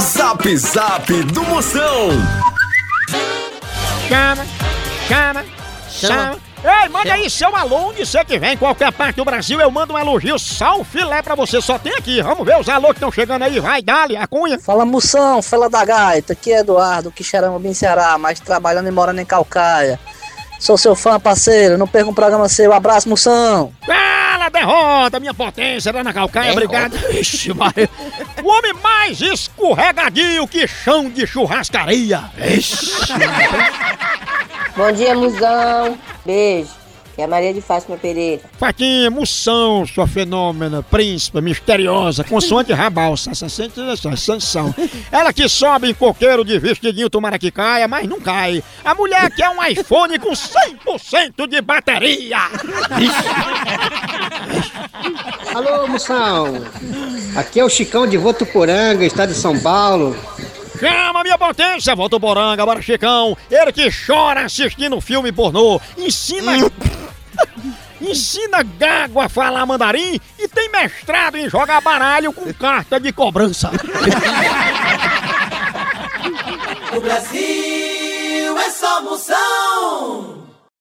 Zap Zap do Moção. Chama, chama, chama. Ei, manda aí seu alô onde você estiver, em qualquer parte do Brasil, eu mando um elogio só o filé pra você, só tem aqui. Vamos ver os alô que estão chegando aí, vai, dali, a cunha. Fala moção, fala da gaita, aqui é Eduardo, Quixarama, em Ceará, mas trabalhando e morando em Calcaia. Sou seu fã, parceiro, não perca um programa seu, abraço moção. Fala, derrota, minha potência, era na calcaia, obrigado. Ixi, Maria. O homem mais escorregadio que chão de churrascaria. Ixi. Bom dia, Musão. Beijo. Que é a Maria de Fátima Pereira. Fatinha, moção, sua fenômena, príncipe, misteriosa, consoante rabal, sanção. Ela que sobe em coqueiro de vestidinho, tomara que caia, mas não cai. A mulher que é um iPhone com 100% de bateria. Alô, moção! Aqui é o Chicão de Votuporanga, estado de São Paulo. Chama minha potência, volta o Boranga, bora Chicão. Ele que chora assistindo filme pornô, ensina... ensina gago a falar mandarim e tem mestrado em jogar baralho com carta de cobrança. No Brasil é só moção.